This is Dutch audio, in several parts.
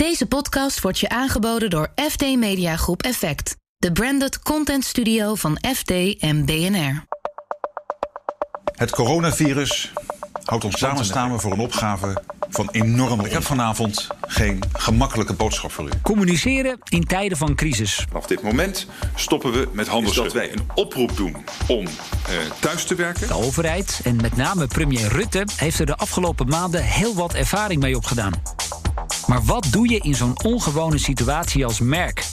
Deze podcast wordt je aangeboden door FD Mediagroep Effect, de branded content studio van FD en BNR. Het coronavirus houdt ons samen staan we voor een opgave van enorme. Ik heb vanavond geen gemakkelijke boodschap voor u. Communiceren in tijden van crisis. Vanaf dit moment stoppen we met handels. dat wij een oproep doen om uh, thuis te werken. De overheid en met name premier Rutte heeft er de afgelopen maanden heel wat ervaring mee opgedaan. Maar wat doe je in zo'n ongewone situatie als merk?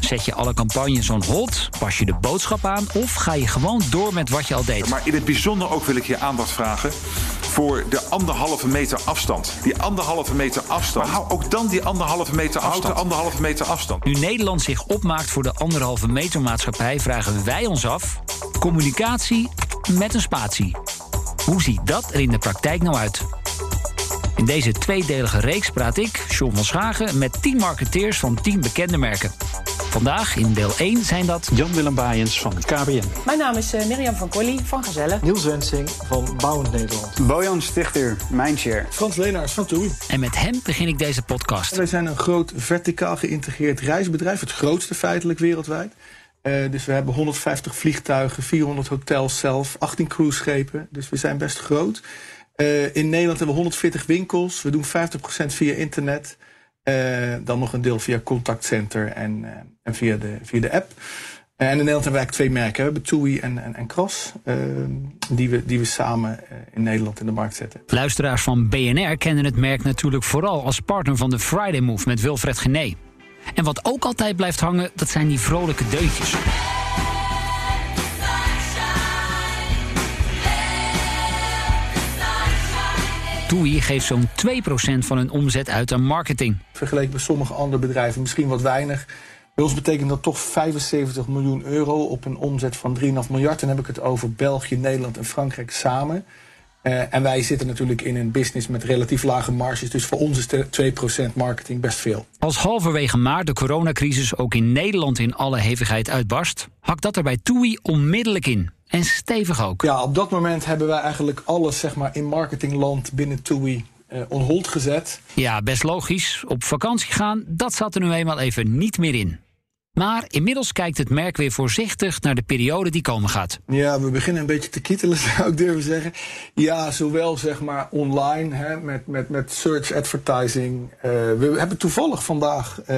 Zet je alle campagnes on hold? Pas je de boodschap aan? Of ga je gewoon door met wat je al deed? Maar in het bijzonder ook wil ik hier aandacht vragen voor de anderhalve meter afstand. Die anderhalve meter afstand. Maar hou ook dan die anderhalve meter afstand. Houd de anderhalve meter afstand. Nu Nederland zich opmaakt voor de anderhalve meter maatschappij, vragen wij ons af: communicatie met een spatie. Hoe ziet dat er in de praktijk nou uit? In deze tweedelige reeks praat ik, John van Schagen, met 10 marketeers van 10 bekende merken. Vandaag in deel 1 zijn dat Jan-Willem Baaiens van KBN. Mijn naam is uh, Mirjam van Colly van Gezellen. Niels Wensing van Bouwend Nederland. Bojan Stichter, Mindshare. Frans Leenaars van TUI. En met hem begin ik deze podcast. Wij zijn een groot verticaal geïntegreerd reisbedrijf. Het grootste feitelijk wereldwijd. Uh, dus we hebben 150 vliegtuigen, 400 hotels zelf, 18 cruiseschepen. Dus we zijn best groot. Uh, in Nederland hebben we 140 winkels. We doen 50% via internet. Uh, dan nog een deel via contactcenter en, uh, en via, de, via de app. En in Nederland hebben we eigenlijk twee merken. We hebben TUI en, en, Kras. die, we, die we samen in Nederland in de markt zetten. Luisteraars van BNR kennen het merk natuurlijk vooral als partner van de Friday Move met Wilfred Gené. En wat ook altijd blijft hangen, dat zijn die vrolijke deuntjes. TUI geeft zo'n 2% van hun omzet uit aan marketing. Vergeleken met sommige andere bedrijven misschien wat weinig. Bij ons betekent dat toch 75 miljoen euro op een omzet van 3,5 miljard. Dan heb ik het over België, Nederland en Frankrijk samen. Uh, en wij zitten natuurlijk in een business met relatief lage marges. Dus voor ons is 2% marketing best veel. Als halverwege maart de coronacrisis ook in Nederland in alle hevigheid uitbarst, hakt dat er bij TUI onmiddellijk in. En stevig ook. Ja, op dat moment hebben wij eigenlijk alles zeg maar, in marketingland binnen TUI uh, on hold gezet. Ja, best logisch. Op vakantie gaan, dat zat er nu eenmaal even niet meer in. Maar inmiddels kijkt het merk weer voorzichtig naar de periode die komen gaat. Ja, we beginnen een beetje te kietelen, zou ik durven zeggen. Ja, zowel zeg maar online hè, met, met, met search advertising. Uh, we hebben toevallig vandaag uh,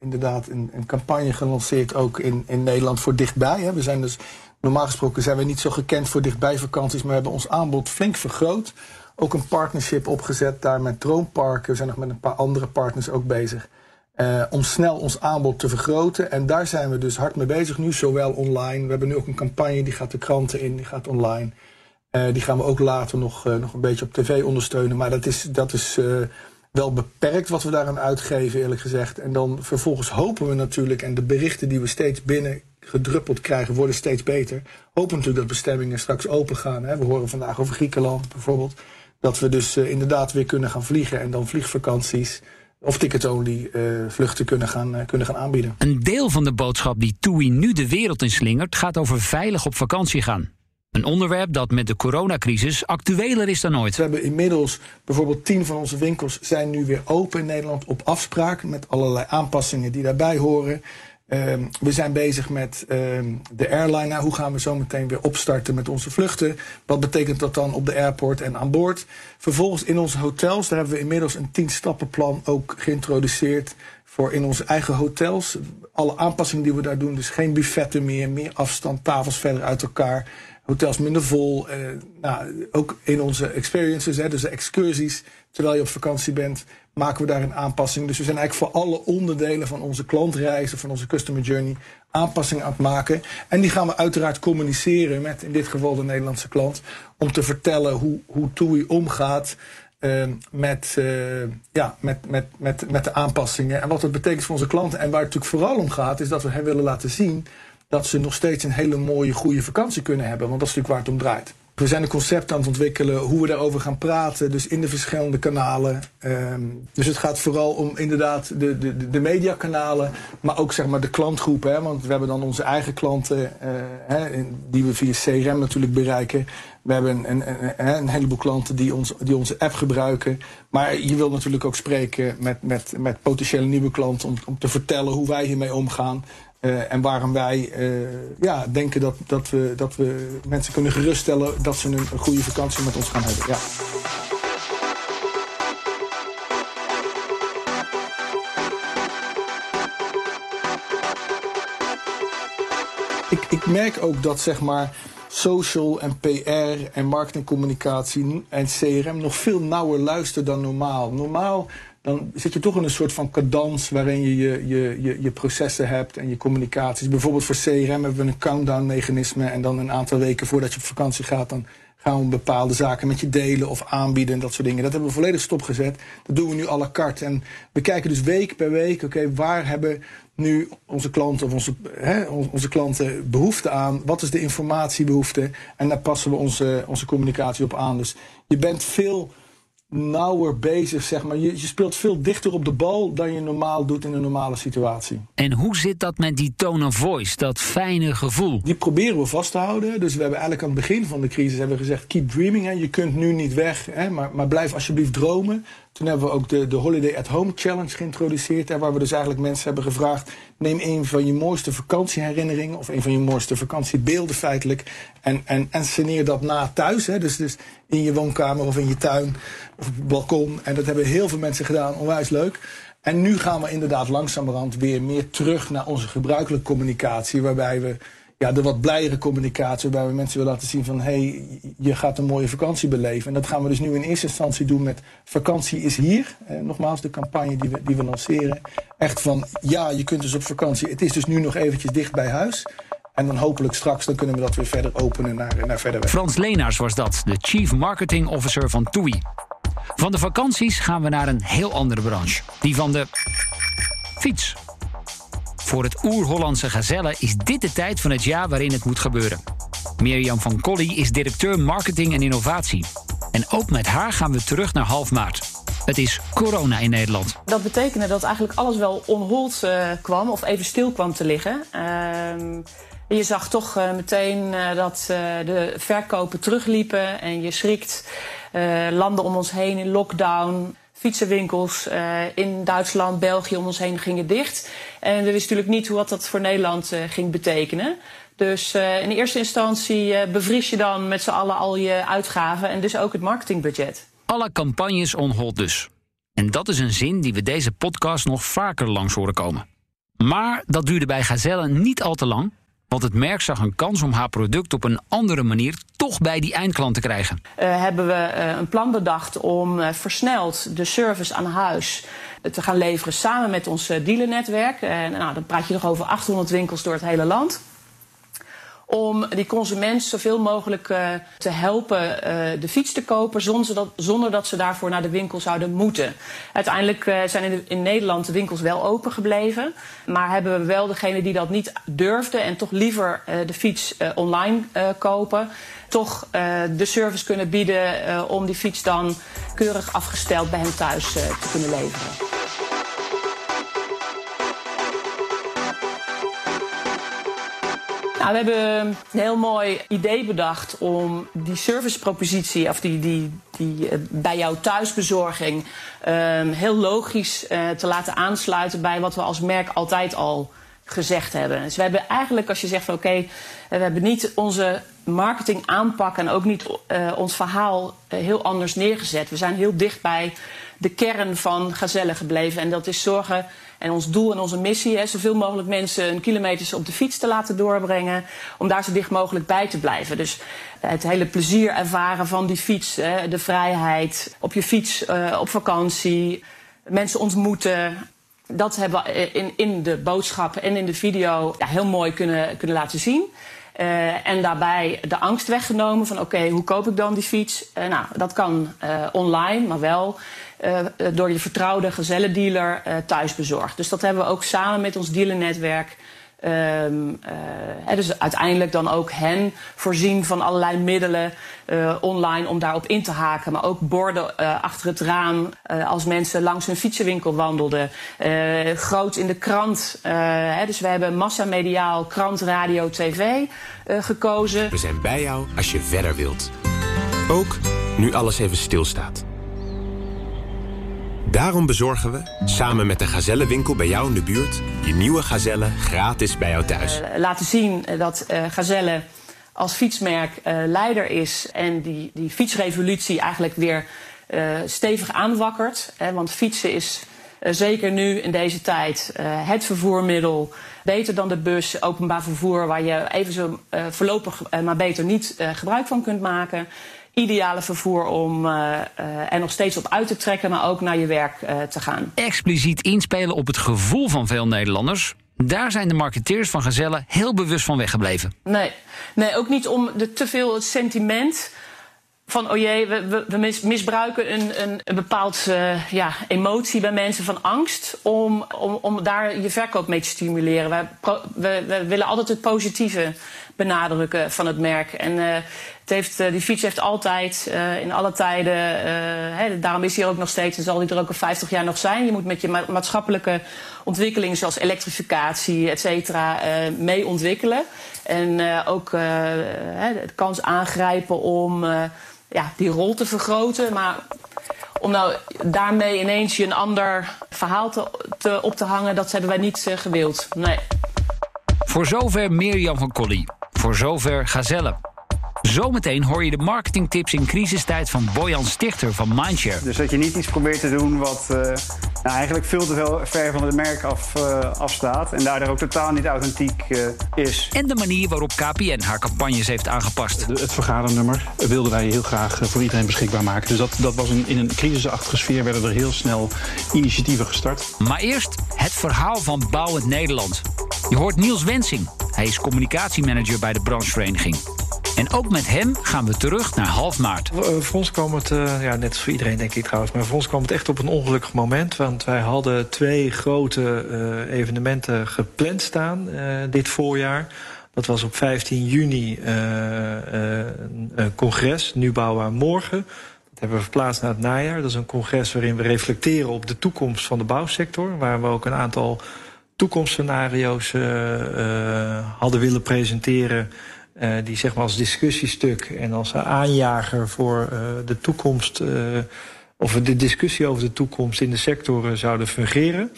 inderdaad een, een campagne gelanceerd, ook in, in Nederland voor dichtbij. Hè. We zijn dus Normaal gesproken zijn we niet zo gekend voor dichtbijvakanties, maar we hebben ons aanbod flink vergroot. Ook een partnership opgezet daar met Droomparken. We zijn nog met een paar andere partners ook bezig. Uh, om snel ons aanbod te vergroten. En daar zijn we dus hard mee bezig nu, zowel online. We hebben nu ook een campagne, die gaat de kranten in, die gaat online. Uh, die gaan we ook later nog, uh, nog een beetje op tv ondersteunen. Maar dat is, dat is wel beperkt wat we daaraan uitgeven, eerlijk gezegd. En dan vervolgens hopen we natuurlijk, en de berichten die we steeds binnen gedruppeld krijgen, worden steeds beter. Hopen natuurlijk dat bestemmingen straks open gaan. Hè. We horen vandaag over Griekenland bijvoorbeeld. Dat we dus uh, inderdaad weer kunnen gaan vliegen en dan vliegvakanties of ticket-only uh, vluchten kunnen gaan, uh, kunnen gaan aanbieden. Een deel van de boodschap die TUI nu de wereld in slingert, gaat over veilig op vakantie gaan. Een onderwerp dat met de coronacrisis actueler is dan ooit. We hebben inmiddels bijvoorbeeld tien van onze winkels zijn nu weer open in Nederland op afspraak met allerlei aanpassingen die daarbij horen. Um, we zijn bezig met um, de airline. Nou, hoe gaan we zo meteen weer opstarten met onze vluchten? Wat betekent dat dan op de airport en aan boord? Vervolgens in onze hotels, daar hebben we inmiddels een tien stappenplan ook geïntroduceerd voor in onze eigen hotels. Alle aanpassingen die we daar doen, dus geen buffetten meer, meer afstand, tafels verder uit elkaar, hotels minder vol. Uh, nou, ook in onze experiences, hè, dus de excursies, terwijl je op vakantie bent, maken we daar een aanpassing. Dus we zijn eigenlijk voor alle onderdelen van onze klantreizen, van onze customer journey, aanpassingen aan het maken. En die gaan we uiteraard communiceren met in dit geval de Nederlandse klant. Om te vertellen hoe, hoe TUI omgaat uh, met, uh, ja, met, met, met, met de aanpassingen. En wat dat betekent voor onze klanten. En waar het natuurlijk vooral om gaat, is dat we hen willen laten zien dat ze nog steeds een hele mooie, goede vakantie kunnen hebben. Want dat is natuurlijk waar het om draait. We zijn een concept aan het ontwikkelen hoe we daarover gaan praten. Dus in de verschillende kanalen. Ehm, dus het gaat vooral om inderdaad de, de, de mediakanalen. Maar ook zeg maar de klantgroepen. Hè, want we hebben dan onze eigen klanten. Uh, hè, die we via CRM natuurlijk bereiken. We hebben een, een, een, heleboel klanten die, ons, die onze app gebruiken. Maar je wilt natuurlijk ook spreken met, met, met potentiële nieuwe klanten. Om, om te vertellen hoe wij hiermee omgaan. Uh, en waarom wij uh, ja, denken dat, dat, we, dat we mensen kunnen geruststellen dat ze een, een goede vakantie met ons gaan hebben. Ja. Ik, ik merk ook dat zeg maar social en PR en marketingcommunicatie en CRM nog veel nauwer luisteren dan normaal. Normaal dan zit je toch in een soort van cadans waarin je je, je, je, je processen hebt en je communicaties. Bijvoorbeeld voor CRM hebben we een countdown mechanisme en dan een aantal weken voordat je op vakantie gaat, dan gaan we bepaalde zaken met je delen of aanbieden en dat soort dingen. Dat hebben we volledig stopgezet. Dat doen we nu à la carte. En we kijken dus week per week, oké, waar hebben nu onze klanten of onze, hè, onze klanten behoefte aan? Wat is de informatiebehoefte? En daar passen we onze, onze communicatie op aan. Dus je bent veel nauwer bezig, zeg maar. Je, je, speelt veel dichter op de bal dan je normaal doet in een normale situatie. En hoe zit dat met die tone of voice, dat fijne gevoel? Die proberen we vast te houden. Dus we hebben eigenlijk aan het begin van de crisis hebben we gezegd... keep dreaming, hè. je kunt nu niet weg, hè, maar, maar blijf alsjeblieft dromen. Toen hebben we ook de, de Holiday at Home Challenge geïntroduceerd. Hè, waar we dus eigenlijk mensen hebben gevraagd... neem een van je mooiste vakantieherinneringen... of een van je mooiste vakantiebeelden feitelijk... en, en, en sceneer dat na thuis. Hè, dus, dus in je woonkamer of in je tuin of op het balkon. En dat hebben heel veel mensen gedaan, onwijs leuk. En nu gaan we inderdaad langzamerhand weer meer terug naar onze gebruikelijke communicatie... waarbij we ja, de wat blijere communicatie, waarbij we mensen willen laten zien van hé, hey, je gaat een mooie vakantie beleven. En dat gaan we dus nu in eerste instantie doen met vakantie is hier. Eh, nogmaals, de campagne die we, die we lanceren. Echt van ja, je kunt dus op vakantie. Het is dus nu nog eventjes dicht bij huis. En dan hopelijk straks dan kunnen we dat weer verder openen naar, naar verder weg. Frans Leenaars was dat, de Chief Marketing Officer van TUI. Van de vakanties gaan we naar een heel andere branche. Die van de fiets. Voor het oer-Hollandse gazelle is dit de tijd van het jaar waarin het moet gebeuren. Mirjam van Colly is directeur marketing en innovatie. En ook met haar gaan we terug naar half maart. Het is corona in Nederland. Dat betekende dat eigenlijk alles wel onhold uh, kwam of even stil kwam te liggen. Uh, je zag toch uh, meteen uh, dat de verkopen terugliepen en je schrikt. landen om ons heen in lockdown fietsenwinkels uh, in Duitsland, België om ons heen gingen dicht. En we wisten natuurlijk niet wat dat voor Nederland uh, ging betekenen. Dus uh, in eerste instantie bevries je dan met z'n allen al je uitgaven en dus ook het marketingbudget. Alle campagnes on hold dus. En dat is een zin die we deze podcast nog vaker langs horen komen. Maar dat duurde bij Gazelle niet al te lang. Want het merk zag een kans om haar product op een andere manier toch bij die eindklant te krijgen. Uh, hebben we uh, een plan bedacht om uh, versneld de service aan huis te gaan leveren samen met ons dealernetwerk. En nou, dan praat je nog over 800 winkels door het hele land om die consument zoveel mogelijk uh, te helpen uh, de fiets te kopen zonder dat, zonder dat ze daarvoor naar de winkel zouden moeten. Uiteindelijk uh, zijn in, in, Nederland de winkels wel open gebleven, maar hebben we wel degene die dat niet durfden en toch liever de fiets online kopen, toch de service kunnen bieden om die fiets dan keurig afgesteld bij hen thuis te kunnen leveren. Nou, we hebben een heel mooi idee bedacht om die servicepropositie, of die, die, die uh, bij jouw thuisbezorging, uh, heel logisch uh, te laten aansluiten bij wat we als merk altijd al gezegd hebben. Dus we hebben eigenlijk, als je zegt van oké, okay, we hebben niet onze marketing aanpak en ook niet uh, ons verhaal heel anders neergezet. We zijn heel dicht bij de kern van Gazelle gebleven. En dat is zorgen en ons doel en onze missie is zoveel mogelijk mensen een kilometers op de fiets te laten doorbrengen. Om daar zo dicht mogelijk bij te blijven. Dus het hele plezier ervaren van die fiets, de vrijheid, op je fiets, op vakantie, mensen ontmoeten. Dat hebben we in, in de boodschappen en in de video ja, heel mooi kunnen, kunnen laten zien. Uh, en daarbij de angst weggenomen van oké, hoe koop ik dan die fiets? Uh, nou, dat kan online, maar wel door je vertrouwde gezellendealer thuis bezorgd. Dus dat hebben we ook samen met ons dealernetwerk Ehm, eh, dus uiteindelijk dan ook hen voorzien van allerlei middelen uh, online om daarop in te haken. Maar ook borden uh, achter het raam als mensen langs hun fietsenwinkel wandelden. groot in de krant. Hè, dus we hebben massamediaal krant, radio, tv gekozen. We zijn bij jou als je verder wilt. Ook nu alles even stilstaat. Daarom bezorgen we, samen met de Gazellenwinkel bij jou in de buurt... je nieuwe Gazelle gratis bij jou thuis. Uh, laten zien dat uh, Gazelle als fietsmerk leider is... en die, die fietsrevolutie eigenlijk weer stevig aanwakkert. Hè, want fietsen is zeker nu in deze tijd het vervoermiddel... beter dan de bus, openbaar vervoer... waar je even zo voorlopig maar beter niet gebruik van kunt maken ideale vervoer om uh, uh, er nog steeds op uit te trekken, maar ook naar je werk uh, te gaan. Expliciet inspelen op het gevoel van veel Nederlanders. Daar zijn de marketeers van Gezellen heel bewust van weggebleven. Nee, nee ook niet om de, te veel het sentiment van oh jee, we, we misbruiken een, een, een bepaald uh, ja, emotie bij mensen van angst om, om, om daar je verkoop mee te stimuleren. Wij, we, we willen altijd het positieve benadrukken van het merk. En uh, uh, die fiets heeft altijd, uh, in alle tijden, hè, daarom is hij ook nog steeds en zal hij er ook al 50 jaar nog zijn. Je moet met je ma maatschappelijke ontwikkelingen zoals elektrificatie, et cetera, mee ontwikkelen. En ook de kans aangrijpen om ja, die rol te vergroten. Maar om nou daarmee ineens je een ander verhaal te, op te hangen, dat hebben wij niet gewild. Nee. Voor zover Mirjam van Collie. Voor zover Gazelle. Zometeen hoor je de marketingtips in crisistijd van Bojan Stichter van Mindshare. Dus dat je niet iets probeert te doen wat uh, nou, eigenlijk veel te veel ver van het merk af, uh, afstaat. En daardoor ook totaal niet authentiek uh, is. En de manier waarop KPN haar campagnes heeft aangepast. De, het vergadernummer wilden wij heel graag voor iedereen beschikbaar maken. Dus dat, dat was een, in een crisisachtige sfeer werden er heel snel initiatieven gestart. Maar eerst het verhaal van Bouwend Nederland. Je hoort Niels Wensing. Hij is communicatiemanager bij de branchevereniging. En ook met hem gaan we terug naar half maart. Voor ons kwam het, uh, ja, net als voor iedereen denk ik trouwens... maar voor ons kwam het echt op een ongelukkig moment. Want wij hadden twee grote uh, evenementen gepland staan dit voorjaar. Dat was op 15 juni een congres, Nu bouwen morgen. Dat hebben we verplaatst naar het najaar. Dat is een congres waarin we reflecteren op de toekomst van de bouwsector. Waar we ook een aantal toekomstscenario's hadden willen presenteren... Uh, die zeg maar als discussiestuk en als aanjager voor uh, de toekomst, uh, of de discussie over de toekomst in de sector zouden fungeren.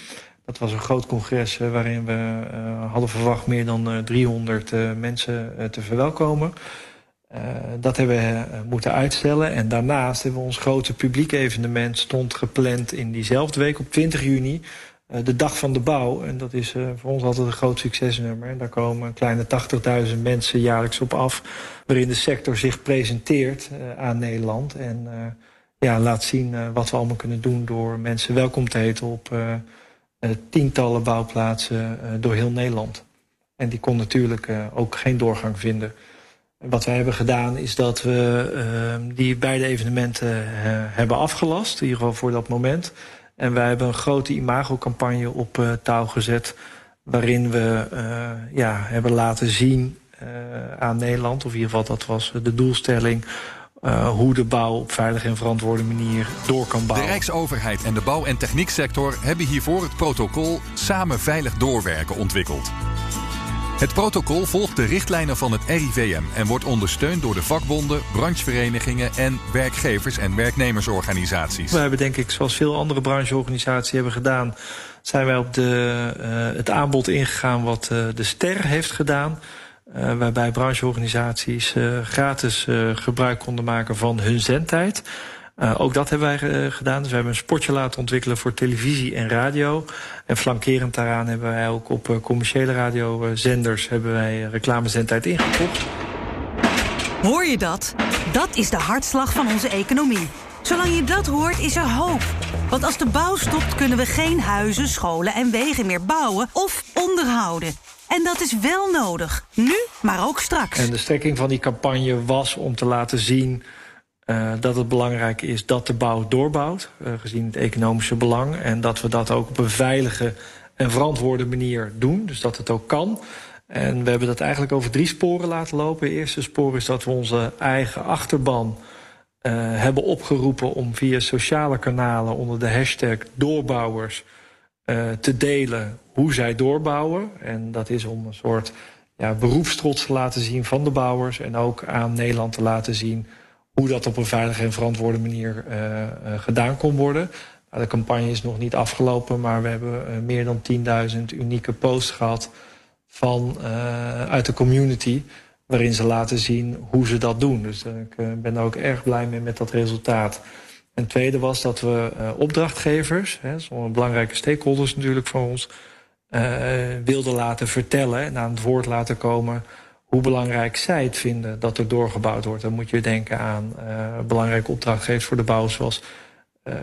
Dat was een groot congres waarin we hadden verwacht meer dan 300 mensen te verwelkomen. dat hebben we moeten uitstellen. En daarnaast hebben we ons grote publiek evenement stond gepland in diezelfde week op 20 juni de dag van de bouw. En dat is uh, voor ons altijd een groot succesnummer. En daar komen een kleine 80.000 mensen jaarlijks op af. Waarin de sector zich presenteert uh, aan Nederland. En ja, laat zien wat we allemaal kunnen doen door mensen welkom te heten op tientallen bouwplaatsen door heel Nederland. En die kon natuurlijk ook geen doorgang vinden. Wat wij hebben gedaan is dat we die beide evenementen hebben afgelast. In ieder geval voor dat moment. En wij hebben een grote imagocampagne op uh, touw gezet. Waarin we uh, ja, hebben laten zien uh, aan Nederland, of in ieder geval dat was de doelstelling. hoe de bouw op veilige en verantwoorde manier door kan bouwen. De Rijksoverheid en de bouw- en technieksector hebben hiervoor het protocol Samen Veilig Doorwerken ontwikkeld. Het protocol volgt de richtlijnen van het RIVM en wordt ondersteund door de vakbonden, brancheverenigingen en werkgevers- en werknemersorganisaties. We hebben denk ik, zoals veel andere brancheorganisaties hebben gedaan, zijn wij op de, uh, het aanbod ingegaan wat uh, de STER heeft gedaan. Uh, waarbij brancheorganisaties gratis gebruik konden maken van hun zendtijd. Uh, ook dat hebben wij uh, gedaan. Dus we hebben een spotje laten ontwikkelen voor televisie en radio. En flankerend daaraan hebben wij ook op uh, commerciële radiozenders hebben wij reclamezendtijd ingekocht. Hoor je dat? Dat is de hartslag van onze economie. Zolang je dat hoort, is er hoop. Want als de bouw stopt, kunnen we geen huizen, scholen en wegen meer bouwen of onderhouden. En dat is wel nodig. Nu, maar ook straks. En de strekking van die campagne was om te laten zien uh, dat het belangrijk is dat de bouw doorbouwt, uh, gezien het economische belang. En dat we dat ook op een veilige en verantwoorde manier doen. Dus dat het ook kan. En we hebben dat eigenlijk over drie sporen laten lopen. Het eerste spoor is dat we onze eigen achterban uh, hebben opgeroepen om via sociale kanalen onder de hashtag doorbouwers te delen hoe zij doorbouwen. En dat is om een soort ja, beroepstrots te laten zien van de bouwers en ook aan Nederland te laten zien hoe dat op een veilige en verantwoorde manier uh, uh, gedaan kon worden. Nou, de campagne is nog niet afgelopen, maar we hebben uh, meer dan 10.000 unieke posts gehad van, uit de community waarin ze laten zien hoe ze dat doen. Dus ik ben er ook erg blij mee met dat resultaat. En tweede was dat we opdrachtgevers, hè, sommige belangrijke stakeholders natuurlijk voor ons, wilden laten vertellen en aan het woord laten komen hoe belangrijk zij het vinden dat er doorgebouwd wordt. Dan moet je denken aan uh, belangrijke opdrachtgevers voor de bouw, zoals uh,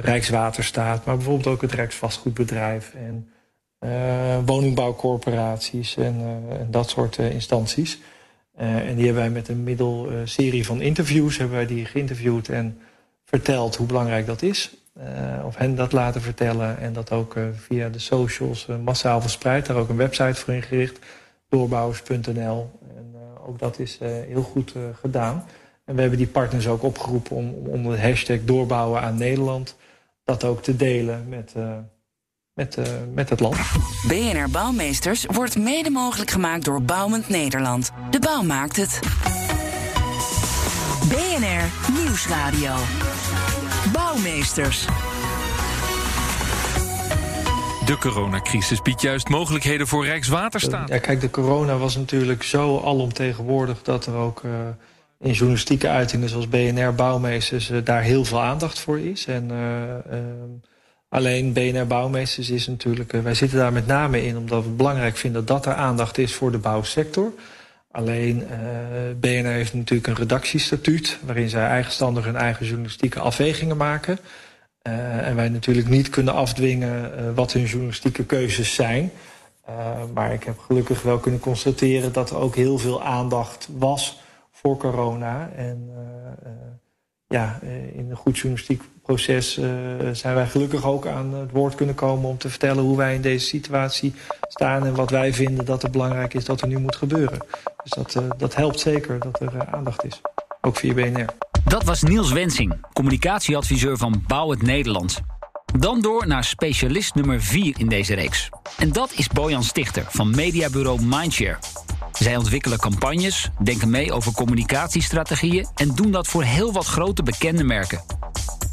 Rijkswaterstaat, maar bijvoorbeeld ook het Rijksvastgoedbedrijf en uh, woningbouwcorporaties en, en dat soort instanties. en die hebben wij met een middelserie van interviews hebben wij die geïnterviewd en verteld hoe belangrijk dat is. of hen dat laten vertellen en dat ook via de socials massaal verspreid. Daar ook een website voor ingericht doorbouwers.nl. En uh, ook dat is uh, heel goed uh, gedaan. En we hebben die partners ook opgeroepen om, om onder de hashtag doorbouwen aan Nederland dat ook te delen met, met, met het land. BNR Bouwmeesters wordt mede mogelijk gemaakt door Bouwend Nederland. De bouw maakt het. BNR Nieuwsradio. Bouwmeesters. De coronacrisis biedt juist mogelijkheden voor Rijkswaterstaat. Ja, kijk, de corona was natuurlijk zo alomtegenwoordig dat er ook uh, in journalistieke uitingen zoals BNR Bouwmeesters uh, daar heel veel aandacht voor is. En uh, alleen BNR Bouwmeesters is natuurlijk, wij zitten daar met name in omdat we belangrijk vinden dat er aandacht is voor de bouwsector. Alleen BNR heeft natuurlijk een redactiestatuut waarin zij eigenstandig hun eigen journalistieke afwegingen maken. Uh, en wij natuurlijk niet kunnen afdwingen uh, wat hun journalistieke keuzes zijn. Uh, maar ik heb gelukkig wel kunnen constateren dat er ook heel veel aandacht was voor corona. En ja, in een goed journalistiek proces zijn wij gelukkig ook aan het woord kunnen komen om te vertellen hoe wij in deze situatie staan en wat wij vinden dat het belangrijk is dat er nu moet gebeuren. Dus dat, dat helpt zeker dat er aandacht is, ook via BNR. Dat was Niels Wensing, communicatieadviseur van Bouw het Nederland. Dan door naar specialist nummer 4 in deze reeks. En dat is Bojan Stichter van mediabureau Mindshare. Zij ontwikkelen campagnes, denken mee over communicatiestrategieën en doen dat voor heel wat grote bekende merken.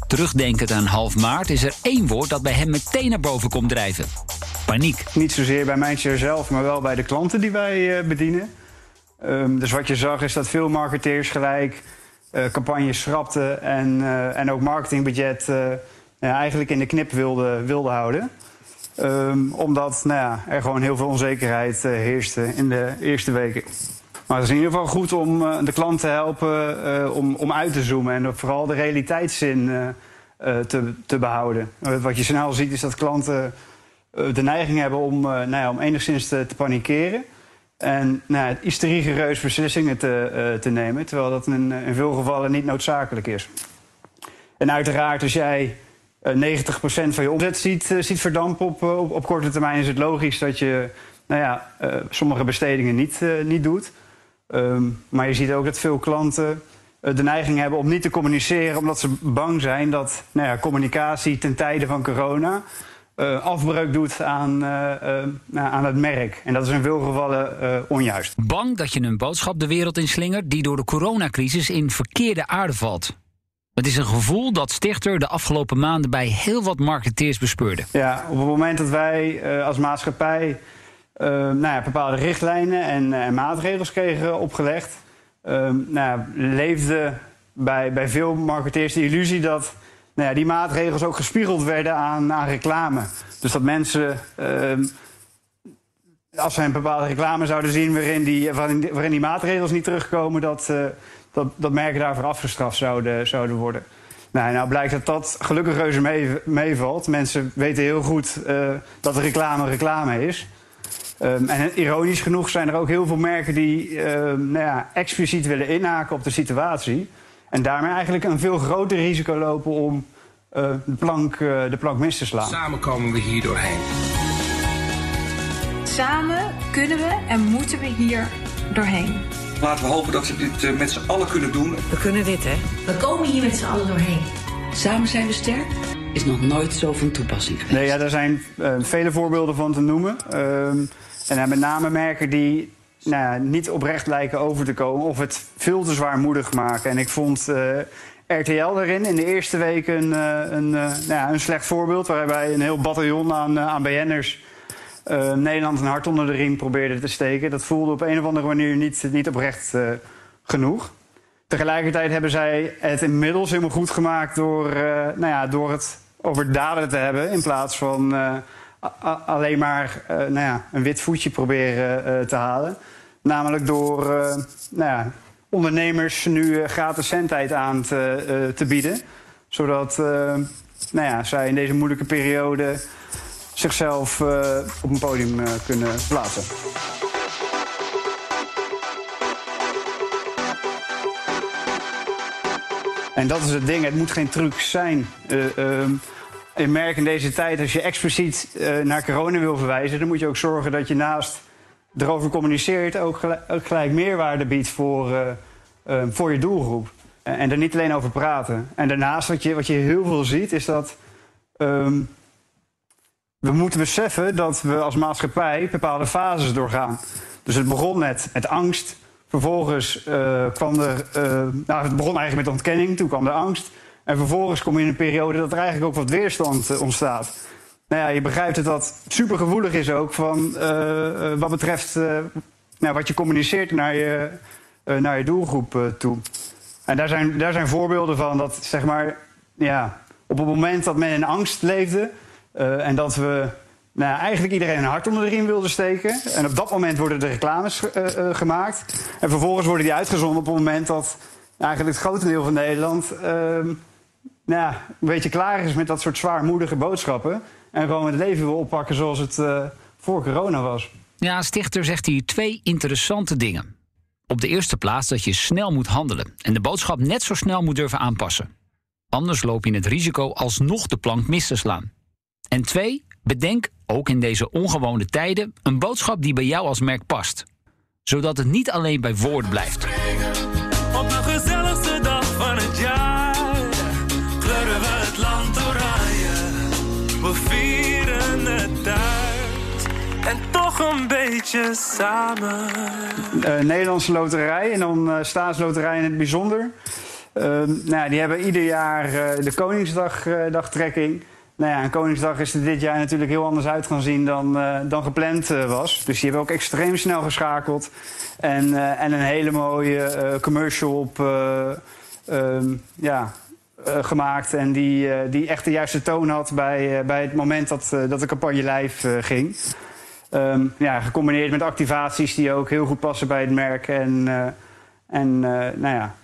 Terugdenkend aan half maart is er één woord dat bij hem meteen naar boven komt drijven: paniek. Niet zozeer bij Mindshare zelf, maar wel bij de klanten die wij uh, bedienen. Um, dus wat je zag is dat veel marketeers gelijk campagnes schrapte en, uh, en ook marketingbudget uh, ja, eigenlijk in de knip wilde, wilde houden. Um, omdat nou ja, er gewoon heel veel onzekerheid heerste in de eerste weken. Maar het is in ieder geval goed om de klant te helpen om, om uit te zoomen en vooral de realiteitszin te, te behouden. wat je snel ziet is dat klanten de neiging hebben om, nou ja, om enigszins te, te panikeren. En nou, iets te rigoureus beslissingen te, te nemen, terwijl dat in, in, veel gevallen niet noodzakelijk is. En uiteraard, als jij uh, 90% van je omzet ziet, ziet verdampen op, op, korte termijn, is het logisch dat je nou ja, sommige bestedingen niet, niet doet. Um, maar je ziet ook dat veel klanten de neiging hebben om niet te communiceren, omdat ze bang zijn dat nou ja, communicatie ten tijde van corona uh, afbreuk doet aan, uh, uh, aan het merk. En dat is in veel gevallen onjuist. Bang dat je een boodschap de wereld inslingert die door de coronacrisis in verkeerde aarde valt. Het is een gevoel dat Stichter de afgelopen maanden bij heel wat marketeers bespeurde. Ja, op het moment dat wij als maatschappij nou ja, bepaalde richtlijnen en, en, maatregels kregen opgelegd, nou ja, leefde bij, bij veel marketeers de illusie dat nou ja, die maatregels ook gespiegeld werden aan, aan reclame. Dus dat mensen, uh, als ze een bepaalde reclame zouden zien waarin die, waarin die maatregels niet terugkomen, dat, uh, dat, dat merken daarvoor afgestraft zouden, zouden worden. Nou, nou blijkt dat dat gelukkig reuze mee, meevalt. Mensen weten heel goed uh, dat reclame reclame is. Um, en ironisch genoeg zijn er ook heel veel merken die uh, nou ja, expliciet willen inhaken op de situatie. En daarmee eigenlijk een veel groter risico lopen om uh, de, plank, uh, de plank mis te slaan. Samen komen we hier doorheen. samen kunnen we en moeten we hier doorheen. Laten we hopen dat we dit eh, met z'n allen kunnen doen. We kunnen dit, hè? We komen hier met z'n allen doorheen. Samen zijn we sterk is nog nooit zo van toepassing geweest. Nee, ja, daar zijn uh, vele voorbeelden van te noemen. Uh, en met name merken die nou niet oprecht lijken over te komen of het veel te zwaarmoedig maken. En ik vond uh, RTL daarin in de eerste week een, een, nou ja, een slecht voorbeeld... waarbij een heel bataljon aan, aan BN'ers Nederland een hart onder de riem probeerde te steken. Dat voelde op een of andere manier niet, niet oprecht genoeg. Tegelijkertijd hebben zij het inmiddels helemaal goed gemaakt door, nou ja, door het over daden te hebben. In plaats van alleen maar uh, nou ja, een wit voetje proberen te halen. Namelijk door nou ja, ondernemers nu gratis zendtijd aan te, te bieden. Zodat nou ja, zij in deze moeilijke periode zichzelf op een podium kunnen plaatsen. En dat is het ding, het moet geen truc zijn. Uh, ik merk in deze tijd, als je expliciet uh, naar corona wil verwijzen... dan moet je ook zorgen dat je naast erover communiceert... ook gelijk, ook gelijk meerwaarde biedt voor, voor je doelgroep. en er niet alleen over praten. En daarnaast, wat je, wat je heel veel ziet, is dat... Um, we moeten beseffen dat we als maatschappij bepaalde fases doorgaan. Dus het begon met, met angst, Vervolgens kwam er. Nou, het begon eigenlijk met ontkenning, toen kwam de angst. En vervolgens kom je in een periode dat er eigenlijk ook wat weerstand uh, ontstaat. Nou ja, je begrijpt dat dat supergevoelig is ook van wat betreft nou, wat je communiceert naar je, naar je doelgroep toe. En daar zijn, daar zijn voorbeelden van dat zeg maar, ja, op het moment dat men in angst leefde en dat we nou, eigenlijk iedereen een hart onder de riem wilde steken. En op dat moment worden de reclames gemaakt. En vervolgens worden die uitgezonden op het moment dat eigenlijk het grote deel van Nederland uh, nou, een beetje klaar is met dat soort zwaarmoedige boodschappen. En gewoon het leven wil oppakken zoals het eh, voor corona was. Ja, Stichter zegt hier twee interessante dingen. Op de eerste plaats dat je snel moet handelen en de boodschap net zo snel moet durven aanpassen. Anders loop je het risico alsnog de plank mis te slaan. En twee, bedenk ook in deze ongewone tijden, een boodschap die bij jou als merk past. Zodat het niet alleen bij woord blijft. Toch een beetje samen. Uh, Nederlandse Loterij en dan uh, Staatsloterij in het bijzonder. Uh, nou, die hebben ieder jaar de Koningsdagtrekking. Nou ja, Koningsdag is er dit jaar natuurlijk heel anders uit gaan zien dan, dan gepland was. Dus die hebben ook extreem snel geschakeld. En, en een hele mooie commercial op, um, ja, gemaakt. En die, die echt de juiste toon had bij, bij het moment dat, dat de campagne live ging. Um, ja, gecombineerd met activaties die ook heel goed passen bij het merk. En, en nou ja,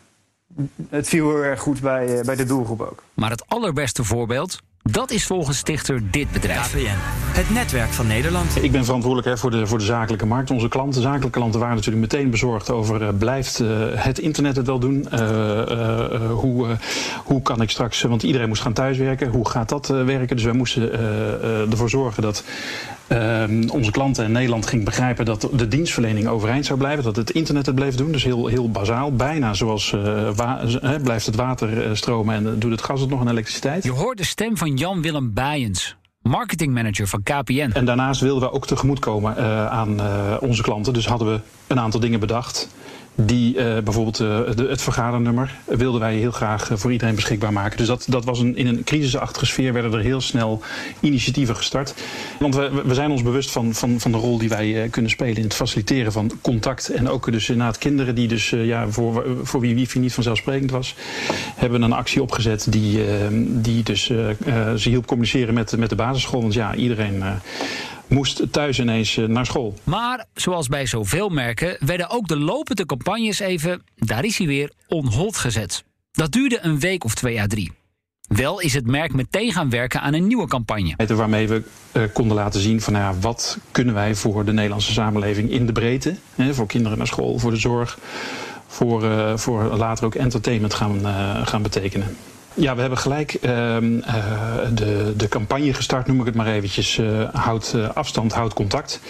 het viel heel erg goed bij, bij de doelgroep ook. Maar het allerbeste voorbeeld dat is volgens stichter dit bedrijf. KPN, het netwerk van Nederland. Ik ben verantwoordelijk hè, voor, de, voor de zakelijke markt. Onze klanten, zakelijke klanten waren natuurlijk meteen bezorgd over... Uh, blijft uh, het internet het wel doen? Uh, hoe, hoe kan ik straks... want iedereen moest gaan thuiswerken. Hoe gaat dat werken? Dus wij moesten ervoor zorgen dat uh, onze klanten in Nederland gingen begrijpen dat de dienstverlening overeind zou blijven. Dat het internet het bleef doen. Dus heel, heel bazaal. Bijna zoals uh, blijft het water stromen en doet het gas het nog en elektriciteit. Je hoort de stem van Jan-Willem Bijens marketingmanager van KPN. En daarnaast wilden we ook tegemoetkomen uh, aan uh, onze klanten. Dus hadden we een aantal dingen bedacht. Die uh, bijvoorbeeld uh, de, het vergadernummer wilden wij heel graag uh, voor iedereen beschikbaar maken. Dus dat, dat was een, in een crisisachtige sfeer werden er heel snel initiatieven gestart. Want we, we zijn ons bewust van, van, van de rol die wij kunnen spelen in het faciliteren van contact. En ook dus inderdaad kinderen die dus ja, voor, voor wie wifi niet vanzelfsprekend was, hebben een actie opgezet die, die dus ze hielp communiceren met, met de basisschool. Want ja, iedereen moest thuis ineens naar school. Maar zoals bij zoveel merken werden ook de lopende campagnes even, daar is hij weer, onhold gezet. Dat duurde een week of twee à drie. Wel is het merk meteen gaan werken aan een nieuwe campagne. Waarmee we uh, konden laten zien van nou ja, wat kunnen wij voor de Nederlandse samenleving in de breedte. Hè, voor kinderen naar school, voor de zorg, voor, uh, voor later ook entertainment gaan, uh, gaan betekenen. Ja, we hebben gelijk uh, uh, de, de campagne gestart, noem ik het maar eventjes. Uh, houd afstand, houd contact.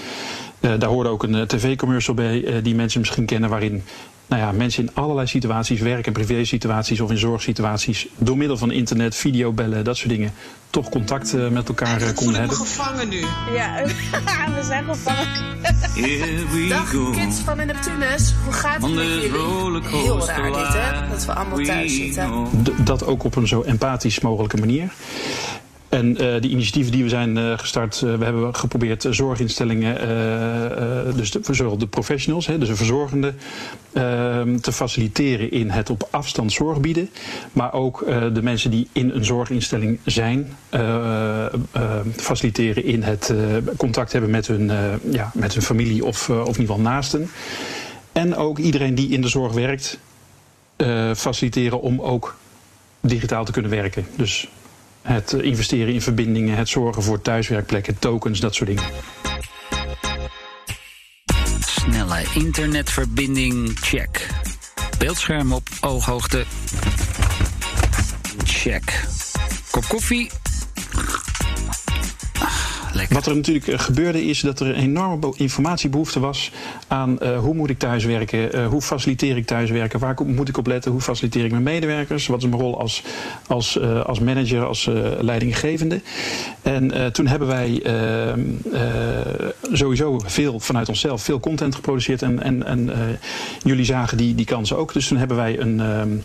daar hoorde ook een tv-commercial bij die mensen misschien kennen, waarin nou ja, mensen in allerlei situaties, werk- en privé-situaties of in zorgsituaties, door middel van internet, videobellen, dat soort dingen, toch contact uh, met elkaar uh, konden hebben. gevangen nu. Ja, we zijn gevangen. Dag kids van de Neptunus, hoe gaat het met jullie? Heel raar dit hè, dat we allemaal thuis zitten. D dat ook op een zo empathisch mogelijke manier. En uh, die initiatieven die we zijn uh, gestart, uh, we hebben geprobeerd zorginstellingen, dus de, de professionals, hè, dus de verzorgenden, ehm, te faciliteren in het op afstand zorg bieden. Maar ook de mensen die in een zorginstelling zijn, faciliteren in het contact hebben met hun, ja, met hun familie of, of in ieder geval naasten. En ook iedereen die in de zorg werkt, faciliteren om ook digitaal te kunnen werken. Dus het investeren in verbindingen, het zorgen voor thuiswerkplekken, tokens, dat soort dingen. Snelle internetverbinding, check. Beeldscherm op ooghoogte, check. Kop koffie, wat er natuurlijk eh, gebeurde is dat er een enorme informatiebehoefte was aan uh, hoe moet ik thuiswerken, uh, hoe faciliteer ik thuiswerken, waar moet ik op letten, hoe faciliteer ik mijn medewerkers, wat is mijn rol als, als, als manager, als leidinggevende. En toen hebben wij ehm, sowieso veel vanuit onszelf, veel content geproduceerd en, en, en jullie zagen die, die kansen ook. Dus toen hebben wij een ehm,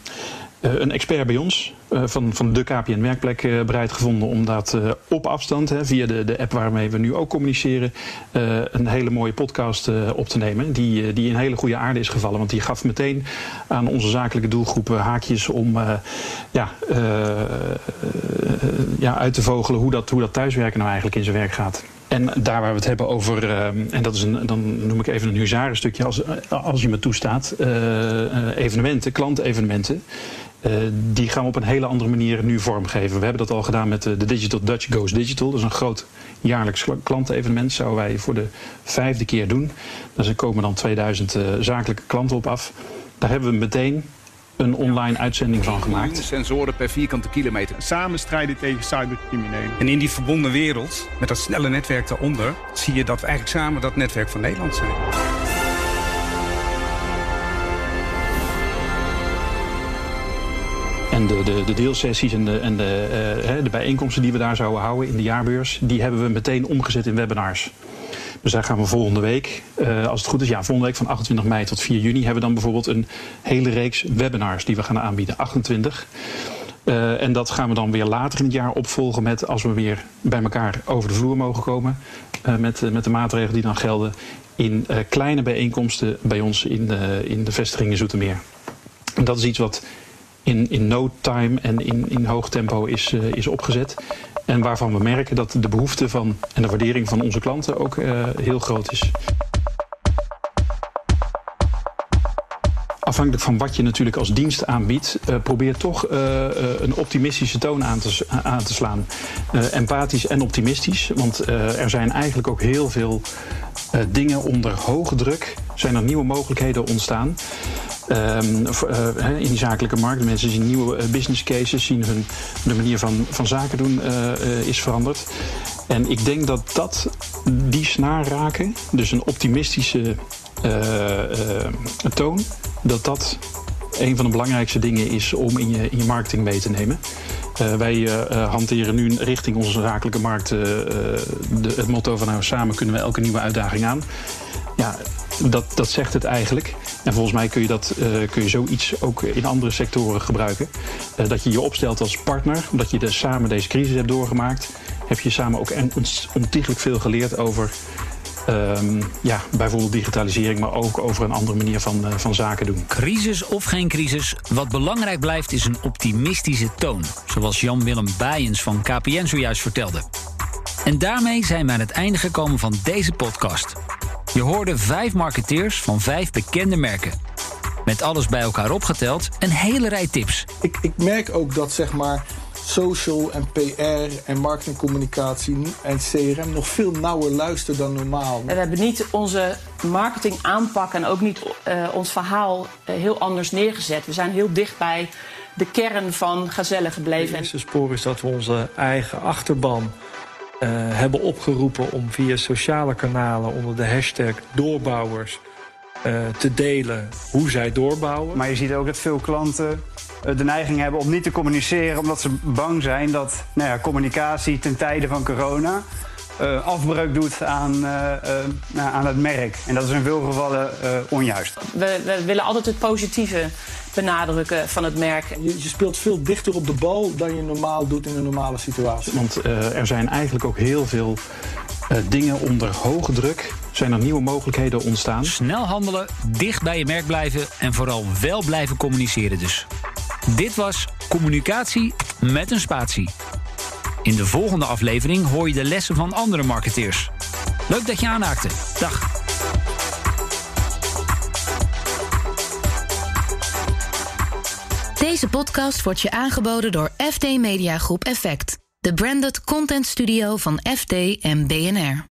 eh, een expert bij ons uh, van, van de KPN Werkplek uh, bereid gevonden om dat op afstand, hè, via de, de app waarmee we nu ook communiceren, een hele mooie podcast op te nemen. Die, die in hele goede aarde is gevallen. Want die gaf meteen aan onze zakelijke doelgroepen haakjes om ja, ja, uit te vogelen hoe dat, hoe dat thuiswerken nou eigenlijk in zijn werk gaat. En daar waar we het hebben over, en dat is een, dan noem ik even een huzarenstukje als, als je me toestaat, evenementen, klantevenementen. Uh, die gaan we op een hele andere manier nu vormgeven. We hebben dat al gedaan met de, de Digital Dutch Goes Digital. Dat is een groot jaarlijks klantenevenement. Zouden wij voor de vijfde keer doen. Daar komen dan 2000 uh, zakelijke klanten op af. Daar hebben we meteen een online uitzending van gemaakt. Sensoren per vierkante kilometer. Samen strijden tegen cybercriminelen. En in die verbonden wereld, met dat snelle netwerk daaronder... zie je dat we eigenlijk samen dat netwerk van Nederland zijn. De, de, de deelsessies en, de, en de, uh, de bijeenkomsten die we daar zouden houden in de jaarbeurs, die hebben we meteen omgezet in webinars. Dus daar gaan we volgende week, uh, als het goed is, ja, volgende week van 28 mei tot 4 juni hebben we dan bijvoorbeeld een hele reeks webinars die we gaan aanbieden. 28. Uh, en dat gaan we dan weer later in het jaar opvolgen met als we weer bij elkaar over de vloer mogen komen. Met, met de maatregelen die dan gelden in kleine bijeenkomsten bij ons in de, in de vestiging in Zoetermeer. En dat is iets wat in, in no time en in, in hoog tempo is, uh, is opgezet. En waarvan we merken dat de behoefte van en de waardering van onze klanten ook uh, heel groot is. Afhankelijk van wat je natuurlijk als dienst aanbiedt, uh, probeer toch een optimistische toon aan te, aan te slaan. empathisch en optimistisch, want er zijn eigenlijk ook heel veel dingen onder hoge druk. Zijn er nieuwe mogelijkheden ontstaan. Um, uh, in die zakelijke markt. Mensen zien nieuwe uh, business cases, zien hun de manier van, van zaken doen uh, is veranderd. En ik denk dat dat die snaar raken, dus een optimistische toon, dat dat een van de belangrijkste dingen is om in je, in je marketing mee te nemen. Wij uh, hanteren nu richting onze zakelijke markt de, het motto van nou samen kunnen we elke nieuwe uitdaging aan. Ja, dat, dat zegt het eigenlijk. En volgens mij kun je, dat, uh, kun je zoiets ook in andere sectoren gebruiken. Uh, dat je je opstelt als partner, omdat je dus samen deze crisis hebt doorgemaakt. Heb je samen ook ontiegelijk veel geleerd over um, ja, bijvoorbeeld digitalisering, maar ook over een andere manier van, uh, van zaken doen. Crisis of geen crisis, wat belangrijk blijft is een optimistische toon. Zoals Jan-Willem Bijens van KPN zojuist vertelde. En daarmee zijn we aan het einde gekomen van deze podcast. Je hoorde vijf marketeers van vijf bekende merken. Met alles bij elkaar opgeteld, een hele rij tips. Ik, ik merk ook dat zeg maar social en PR en marketingcommunicatie en CRM nog veel nauwer luisteren dan normaal. We hebben niet onze marketing aanpak en ook niet uh, ons verhaal uh, heel anders neergezet. We zijn heel dicht bij de kern van Gazelle gebleven. Het eerste spoor is dat we onze eigen achterban hebben opgeroepen om via sociale kanalen onder de hashtag doorbouwers uh, te delen hoe zij doorbouwen. Maar je ziet ook dat veel klanten de neiging hebben om niet te communiceren, omdat ze bang zijn dat nou ja, communicatie ten tijde van corona uh, afbreuk doet aan, uh, uh, aan het merk. En dat is in veel gevallen onjuist. We, we, willen altijd het positieve benadrukken van het merk. Je, je, speelt veel dichter op de bal dan je normaal doet in een normale situatie. Want er zijn eigenlijk ook heel veel dingen onder hoge druk. Zijn er nieuwe mogelijkheden ontstaan? Snel handelen, dicht bij je merk blijven en vooral wel blijven communiceren dus. Dit was Communicatie met een spatie. In de volgende aflevering hoor je de lessen van andere marketeers. Leuk dat je aanhaakte. Dag. Deze podcast wordt je aangeboden door FD Mediagroep Effect, de branded content studio van FD en BNR.